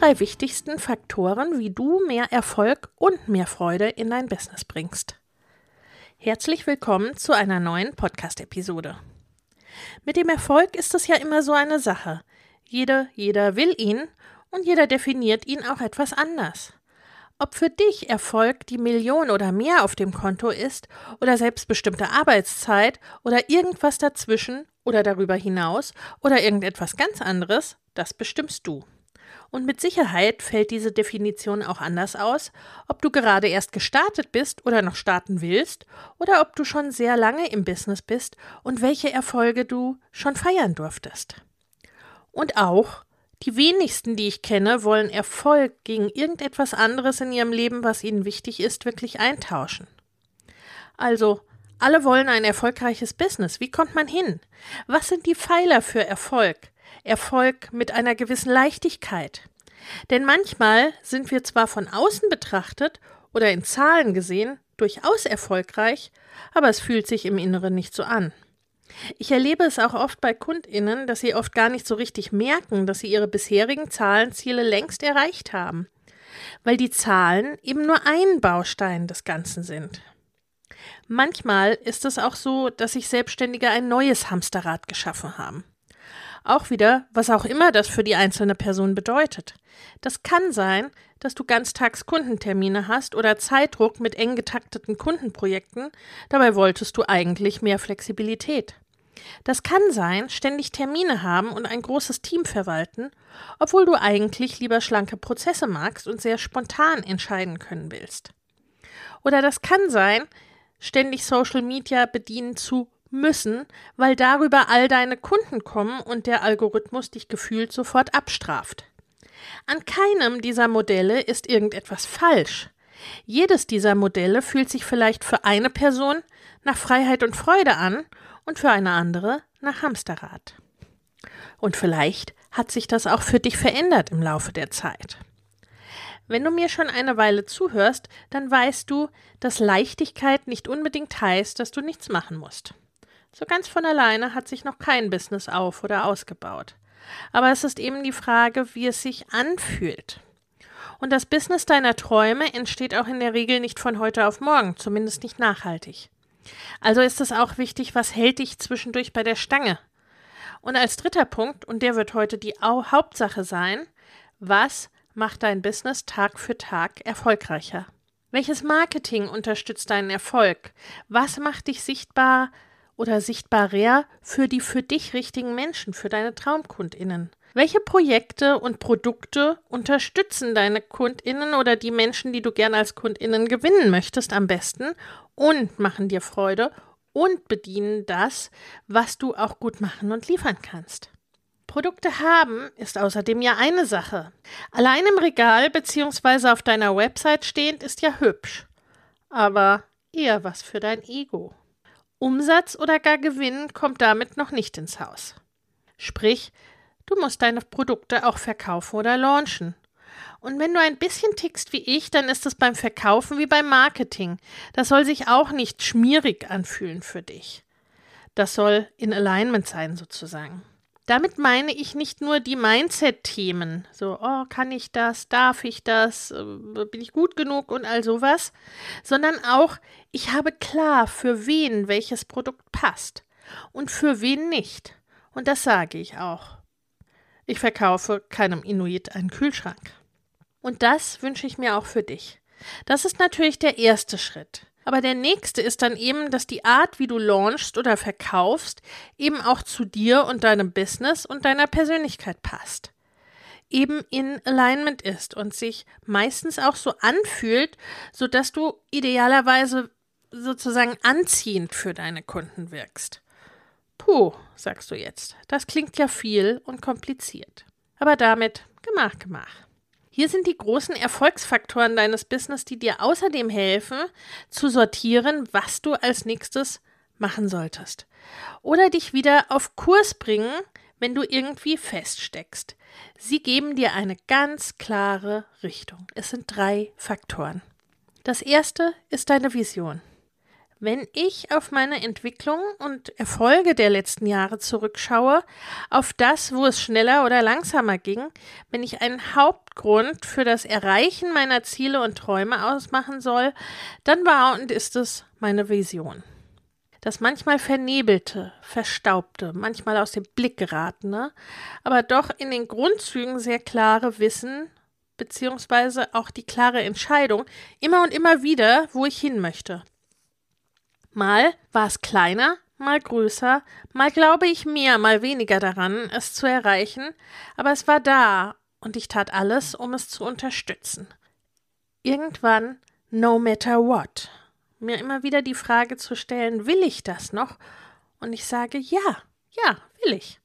Drei wichtigsten Faktoren, wie du mehr Erfolg und mehr Freude in dein Business bringst. Herzlich willkommen zu einer neuen Podcast-Episode. Mit dem Erfolg ist es ja immer so eine Sache. Jeder, jeder will ihn und jeder definiert ihn auch etwas anders. Ob für dich Erfolg die Million oder mehr auf dem Konto ist oder selbstbestimmte Arbeitszeit oder irgendwas dazwischen oder darüber hinaus oder irgendetwas ganz anderes, das bestimmst du. Und mit Sicherheit fällt diese Definition auch anders aus, ob du gerade erst gestartet bist oder noch starten willst, oder ob du schon sehr lange im Business bist und welche Erfolge du schon feiern durftest. Und auch, die wenigsten, die ich kenne, wollen Erfolg gegen irgendetwas anderes in ihrem Leben, was ihnen wichtig ist, wirklich eintauschen. Also, alle wollen ein erfolgreiches Business. Wie kommt man hin? Was sind die Pfeiler für Erfolg? Erfolg mit einer gewissen Leichtigkeit. Denn manchmal sind wir zwar von außen betrachtet oder in Zahlen gesehen durchaus erfolgreich, aber es fühlt sich im Inneren nicht so an. Ich erlebe es auch oft bei Kundinnen, dass sie oft gar nicht so richtig merken, dass sie ihre bisherigen Zahlenziele längst erreicht haben, weil die Zahlen eben nur ein Baustein des Ganzen sind. Manchmal ist es auch so, dass sich Selbstständige ein neues Hamsterrad geschaffen haben. Auch wieder, was auch immer das für die einzelne Person bedeutet. Das kann sein, dass du ganztags Kundentermine hast oder Zeitdruck mit eng getakteten Kundenprojekten, dabei wolltest du eigentlich mehr Flexibilität. Das kann sein, ständig Termine haben und ein großes Team verwalten, obwohl du eigentlich lieber schlanke Prozesse magst und sehr spontan entscheiden können willst. Oder das kann sein, ständig Social Media bedienen zu müssen, weil darüber all deine Kunden kommen und der Algorithmus dich gefühlt sofort abstraft. An keinem dieser Modelle ist irgendetwas falsch. Jedes dieser Modelle fühlt sich vielleicht für eine Person nach Freiheit und Freude an und für eine andere nach Hamsterrad. Und vielleicht hat sich das auch für dich verändert im Laufe der Zeit. Wenn du mir schon eine Weile zuhörst, dann weißt du, dass Leichtigkeit nicht unbedingt heißt, dass du nichts machen musst. So ganz von alleine hat sich noch kein Business auf oder ausgebaut. Aber es ist eben die Frage, wie es sich anfühlt. Und das Business deiner Träume entsteht auch in der Regel nicht von heute auf morgen, zumindest nicht nachhaltig. Also ist es auch wichtig, was hält dich zwischendurch bei der Stange? Und als dritter Punkt, und der wird heute die Hauptsache sein, was macht dein Business Tag für Tag erfolgreicher? Welches Marketing unterstützt deinen Erfolg? Was macht dich sichtbar oder sichtbarer für die für dich richtigen Menschen, für deine Traumkundinnen? Welche Projekte und Produkte unterstützen deine Kundinnen oder die Menschen, die du gerne als Kundinnen gewinnen möchtest, am besten und machen dir Freude und bedienen das, was du auch gut machen und liefern kannst? Produkte haben ist außerdem ja eine Sache. Allein im Regal bzw. auf deiner Website stehend ist ja hübsch, aber eher was für dein Ego. Umsatz oder gar Gewinn kommt damit noch nicht ins Haus. Sprich, du musst deine Produkte auch verkaufen oder launchen. Und wenn du ein bisschen tickst wie ich, dann ist es beim Verkaufen wie beim Marketing. Das soll sich auch nicht schmierig anfühlen für dich. Das soll in Alignment sein sozusagen. Damit meine ich nicht nur die Mindset-Themen, so, oh, kann ich das, darf ich das, äh, bin ich gut genug und all sowas, sondern auch, ich habe klar, für wen welches Produkt passt und für wen nicht. Und das sage ich auch. Ich verkaufe keinem Inuit einen Kühlschrank. Und das wünsche ich mir auch für dich. Das ist natürlich der erste Schritt. Aber der nächste ist dann eben, dass die Art, wie du launchst oder verkaufst, eben auch zu dir und deinem Business und deiner Persönlichkeit passt. Eben in Alignment ist und sich meistens auch so anfühlt, sodass du idealerweise sozusagen anziehend für deine Kunden wirkst. Puh, sagst du jetzt, das klingt ja viel und kompliziert. Aber damit gemach, gemach. Hier sind die großen Erfolgsfaktoren deines Business, die dir außerdem helfen, zu sortieren, was du als nächstes machen solltest. Oder dich wieder auf Kurs bringen, wenn du irgendwie feststeckst. Sie geben dir eine ganz klare Richtung. Es sind drei Faktoren. Das erste ist deine Vision. Wenn ich auf meine Entwicklung und Erfolge der letzten Jahre zurückschaue, auf das, wo es schneller oder langsamer ging, wenn ich einen Hauptgrund für das Erreichen meiner Ziele und Träume ausmachen soll, dann war und ist es meine Vision. Das manchmal vernebelte, verstaubte, manchmal aus dem Blick geratene, aber doch in den Grundzügen sehr klare Wissen beziehungsweise auch die klare Entscheidung, immer und immer wieder, wo ich hin möchte. Mal war es kleiner, mal größer, mal glaube ich mehr, mal weniger daran, es zu erreichen, aber es war da und ich tat alles, um es zu unterstützen. Irgendwann, no matter what, mir immer wieder die Frage zu stellen, will ich das noch? Und ich sage, ja, ja, will ich.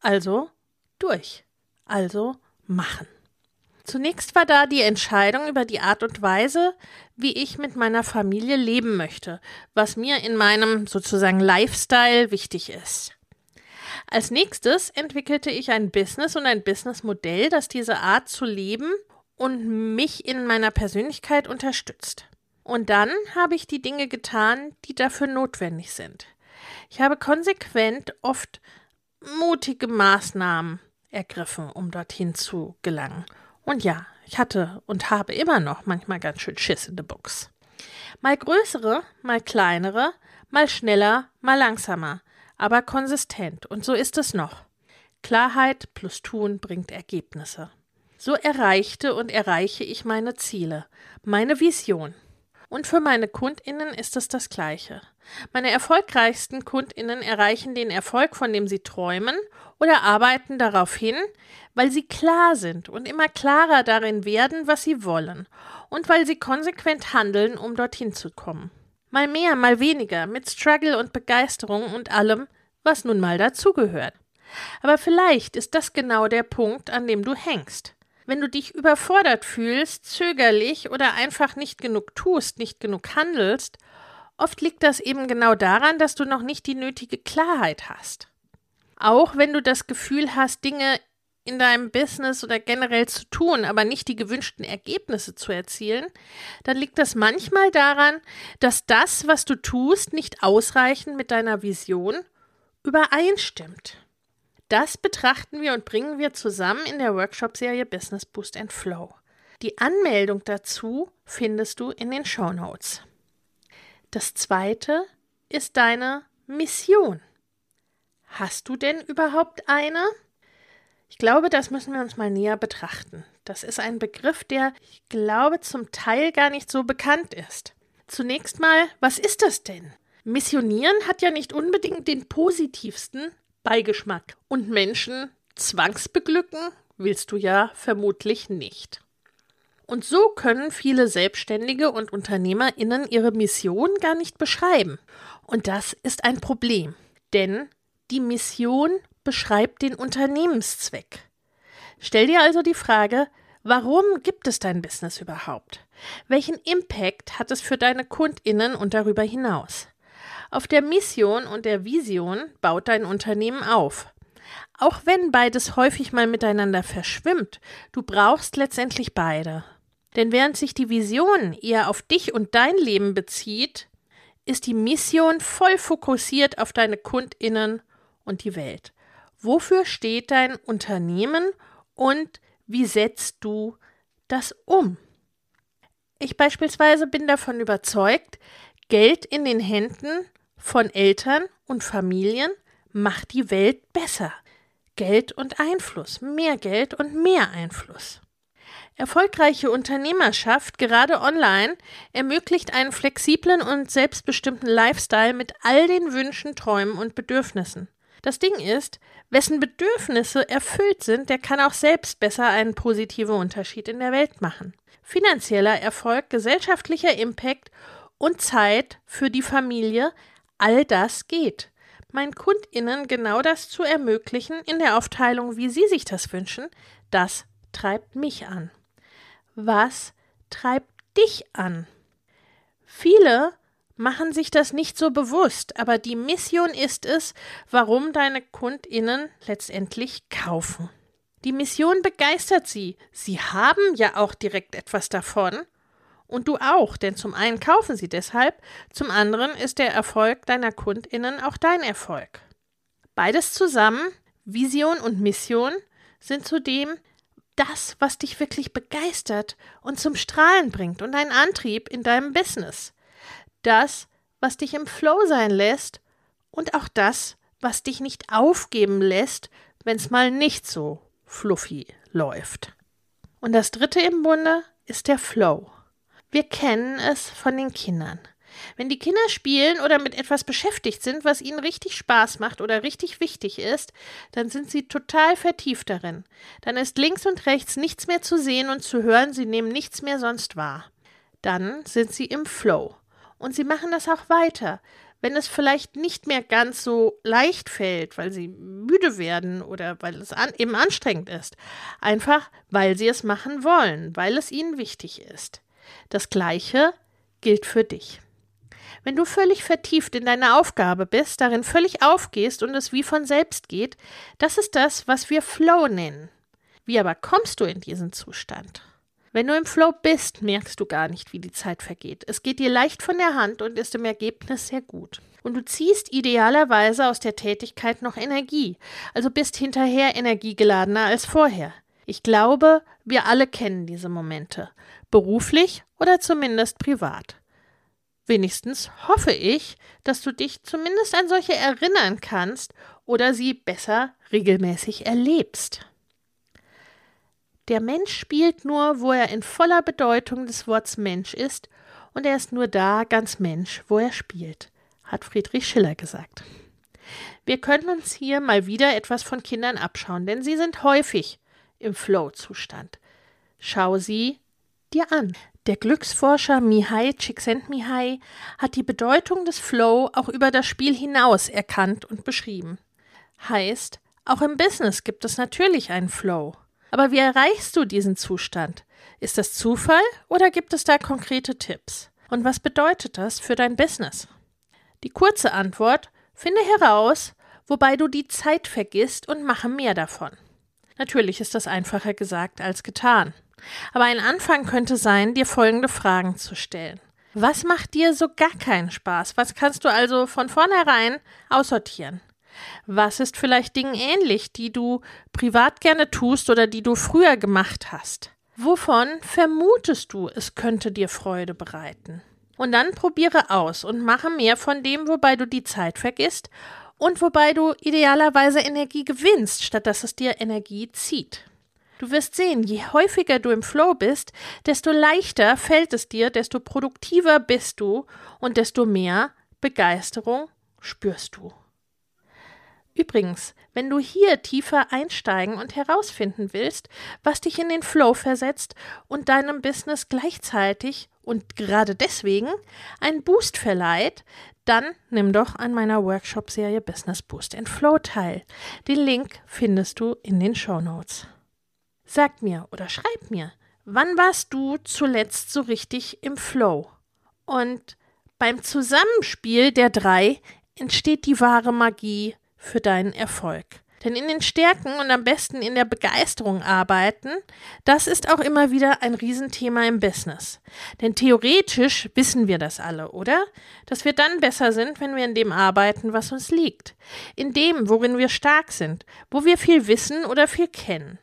Also durch. Also machen. Zunächst war da die Entscheidung über die Art und Weise, wie ich mit meiner Familie leben möchte, was mir in meinem sozusagen Lifestyle wichtig ist. Als nächstes entwickelte ich ein Business und ein Businessmodell, das diese Art zu leben und mich in meiner Persönlichkeit unterstützt. Und dann habe ich die Dinge getan, die dafür notwendig sind. Ich habe konsequent oft mutige Maßnahmen ergriffen, um dorthin zu gelangen. Und ja, ich hatte und habe immer noch manchmal ganz schön Schiss in der Box. Mal größere, mal kleinere, mal schneller, mal langsamer, aber konsistent. Und so ist es noch. Klarheit plus Tun bringt Ergebnisse. So erreichte und erreiche ich meine Ziele, meine Vision. Und für meine Kundinnen ist es das Gleiche. Meine erfolgreichsten Kundinnen erreichen den Erfolg, von dem sie träumen, oder arbeiten darauf hin, weil sie klar sind und immer klarer darin werden, was sie wollen, und weil sie konsequent handeln, um dorthin zu kommen. Mal mehr, mal weniger, mit Struggle und Begeisterung und allem, was nun mal dazugehört. Aber vielleicht ist das genau der Punkt, an dem du hängst. Wenn du dich überfordert fühlst, zögerlich oder einfach nicht genug tust, nicht genug handelst, oft liegt das eben genau daran, dass du noch nicht die nötige Klarheit hast. Auch wenn du das Gefühl hast, Dinge in deinem Business oder generell zu tun, aber nicht die gewünschten Ergebnisse zu erzielen, dann liegt das manchmal daran, dass das, was du tust, nicht ausreichend mit deiner Vision übereinstimmt. Das betrachten wir und bringen wir zusammen in der Workshop-Serie Business Boost and Flow. Die Anmeldung dazu findest du in den Show Notes. Das zweite ist deine Mission. Hast du denn überhaupt eine? Ich glaube, das müssen wir uns mal näher betrachten. Das ist ein Begriff, der, ich glaube, zum Teil gar nicht so bekannt ist. Zunächst mal, was ist das denn? Missionieren hat ja nicht unbedingt den positivsten Beigeschmack. Und Menschen zwangsbeglücken willst du ja vermutlich nicht. Und so können viele Selbstständige und Unternehmerinnen ihre Mission gar nicht beschreiben. Und das ist ein Problem, denn die Mission beschreibt den Unternehmenszweck. Stell dir also die Frage, warum gibt es dein Business überhaupt? Welchen Impact hat es für deine Kundinnen und darüber hinaus? Auf der Mission und der Vision baut dein Unternehmen auf. Auch wenn beides häufig mal miteinander verschwimmt, du brauchst letztendlich beide. Denn während sich die Vision eher auf dich und dein Leben bezieht, ist die Mission voll fokussiert auf deine Kundinnen und die Welt. Wofür steht dein Unternehmen und wie setzt du das um? Ich beispielsweise bin davon überzeugt, Geld in den Händen von Eltern und Familien macht die Welt besser. Geld und Einfluss, mehr Geld und mehr Einfluss. Erfolgreiche Unternehmerschaft, gerade online, ermöglicht einen flexiblen und selbstbestimmten Lifestyle mit all den Wünschen, Träumen und Bedürfnissen. Das Ding ist, wessen Bedürfnisse erfüllt sind, der kann auch selbst besser einen positiven Unterschied in der Welt machen. Finanzieller Erfolg, gesellschaftlicher Impact und Zeit für die Familie, all das geht. Meinen KundInnen genau das zu ermöglichen in der Aufteilung, wie sie sich das wünschen, das treibt mich an. Was treibt dich an? Viele machen sich das nicht so bewusst, aber die Mission ist es, warum deine Kundinnen letztendlich kaufen. Die Mission begeistert sie. Sie haben ja auch direkt etwas davon. Und du auch, denn zum einen kaufen sie deshalb, zum anderen ist der Erfolg deiner Kundinnen auch dein Erfolg. Beides zusammen, Vision und Mission, sind zudem das, was dich wirklich begeistert und zum Strahlen bringt und einen Antrieb in deinem Business das, was dich im Flow sein lässt und auch das, was dich nicht aufgeben lässt, wenn es mal nicht so fluffy läuft. Und das dritte im Bunde ist der Flow. Wir kennen es von den Kindern. Wenn die Kinder spielen oder mit etwas beschäftigt sind, was ihnen richtig Spaß macht oder richtig wichtig ist, dann sind sie total vertieft darin. Dann ist links und rechts nichts mehr zu sehen und zu hören, sie nehmen nichts mehr sonst wahr. Dann sind sie im Flow. Und sie machen das auch weiter. Wenn es vielleicht nicht mehr ganz so leicht fällt, weil sie müde werden oder weil es an, eben anstrengend ist. Einfach, weil sie es machen wollen, weil es ihnen wichtig ist. Das Gleiche gilt für dich. Wenn du völlig vertieft in deine Aufgabe bist, darin völlig aufgehst und es wie von selbst geht, das ist das, was wir Flow nennen. Wie aber kommst du in diesen Zustand? Wenn du im Flow bist, merkst du gar nicht, wie die Zeit vergeht. Es geht dir leicht von der Hand und ist im Ergebnis sehr gut. Und du ziehst idealerweise aus der Tätigkeit noch Energie, also bist hinterher energiegeladener als vorher. Ich glaube, wir alle kennen diese Momente, beruflich oder zumindest privat. Wenigstens hoffe ich, dass du dich zumindest an solche erinnern kannst oder sie besser regelmäßig erlebst. Der Mensch spielt nur, wo er in voller Bedeutung des Wortes Mensch ist, und er ist nur da ganz Mensch, wo er spielt, hat Friedrich Schiller gesagt. Wir können uns hier mal wieder etwas von Kindern abschauen, denn sie sind häufig im Flow-Zustand. Schau sie dir an. Der Glücksforscher Mihai Csikszentmihalyi hat die Bedeutung des Flow auch über das Spiel hinaus erkannt und beschrieben. Heißt, auch im Business gibt es natürlich einen Flow. Aber wie erreichst du diesen Zustand? Ist das Zufall oder gibt es da konkrete Tipps? Und was bedeutet das für dein Business? Die kurze Antwort: Finde heraus, wobei du die Zeit vergisst und mache mehr davon. Natürlich ist das einfacher gesagt als getan. Aber ein Anfang könnte sein, dir folgende Fragen zu stellen. Was macht dir so gar keinen Spaß? Was kannst du also von vornherein aussortieren? Was ist vielleicht Dingen ähnlich, die du privat gerne tust oder die du früher gemacht hast? Wovon vermutest du, es könnte dir Freude bereiten? Und dann probiere aus und mache mehr von dem, wobei du die Zeit vergisst und wobei du idealerweise Energie gewinnst, statt dass es dir Energie zieht. Du wirst sehen, je häufiger du im Flow bist, desto leichter fällt es dir, desto produktiver bist du und desto mehr Begeisterung spürst du. Übrigens, wenn du hier tiefer einsteigen und herausfinden willst, was dich in den Flow versetzt und deinem Business gleichzeitig und gerade deswegen einen Boost verleiht, dann nimm doch an meiner Workshop-Serie Business Boost in Flow teil. Den Link findest du in den Show Notes. Sag mir oder schreib mir, wann warst du zuletzt so richtig im Flow? Und beim Zusammenspiel der drei entsteht die wahre Magie für deinen Erfolg. Denn in den Stärken und am besten in der Begeisterung arbeiten, das ist auch immer wieder ein Riesenthema im Business. Denn theoretisch wissen wir das alle, oder? Dass wir dann besser sind, wenn wir in dem arbeiten, was uns liegt. In dem, worin wir stark sind, wo wir viel wissen oder viel kennen.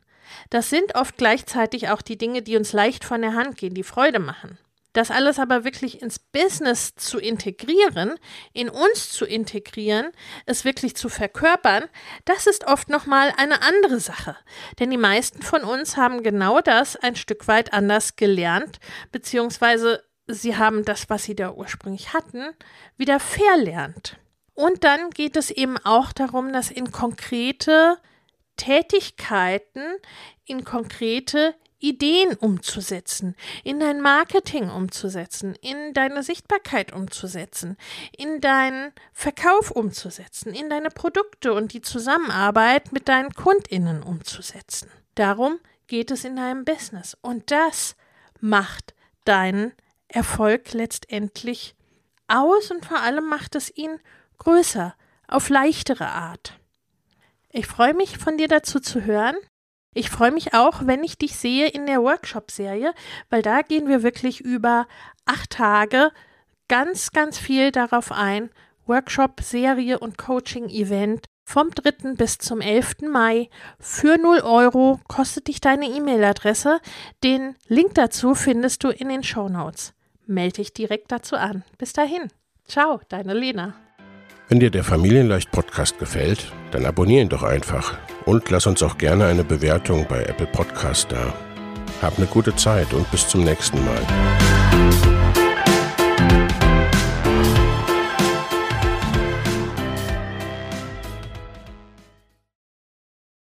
Das sind oft gleichzeitig auch die Dinge, die uns leicht von der Hand gehen, die Freude machen. Das alles aber wirklich ins Business zu integrieren, in uns zu integrieren, es wirklich zu verkörpern, das ist oft nochmal eine andere Sache. Denn die meisten von uns haben genau das ein Stück weit anders gelernt, beziehungsweise sie haben das, was sie da ursprünglich hatten, wieder verlernt. Und dann geht es eben auch darum, das in konkrete Tätigkeiten, in konkrete Ideen umzusetzen, in dein Marketing umzusetzen, in deine Sichtbarkeit umzusetzen, in deinen Verkauf umzusetzen, in deine Produkte und die Zusammenarbeit mit deinen Kundinnen umzusetzen. Darum geht es in deinem Business und das macht deinen Erfolg letztendlich aus und vor allem macht es ihn größer, auf leichtere Art. Ich freue mich, von dir dazu zu hören. Ich freue mich auch, wenn ich dich sehe in der Workshop-Serie, weil da gehen wir wirklich über acht Tage ganz, ganz viel darauf ein. Workshop, Serie und Coaching-Event vom 3. bis zum 11. Mai. Für 0 Euro kostet dich deine E-Mail-Adresse. Den Link dazu findest du in den Show Notes. Melde dich direkt dazu an. Bis dahin. Ciao, deine Lena. Wenn dir der Familienleicht Podcast gefällt, dann abonnier ihn doch einfach und lass uns auch gerne eine Bewertung bei Apple Podcast da. Hab eine gute Zeit und bis zum nächsten Mal.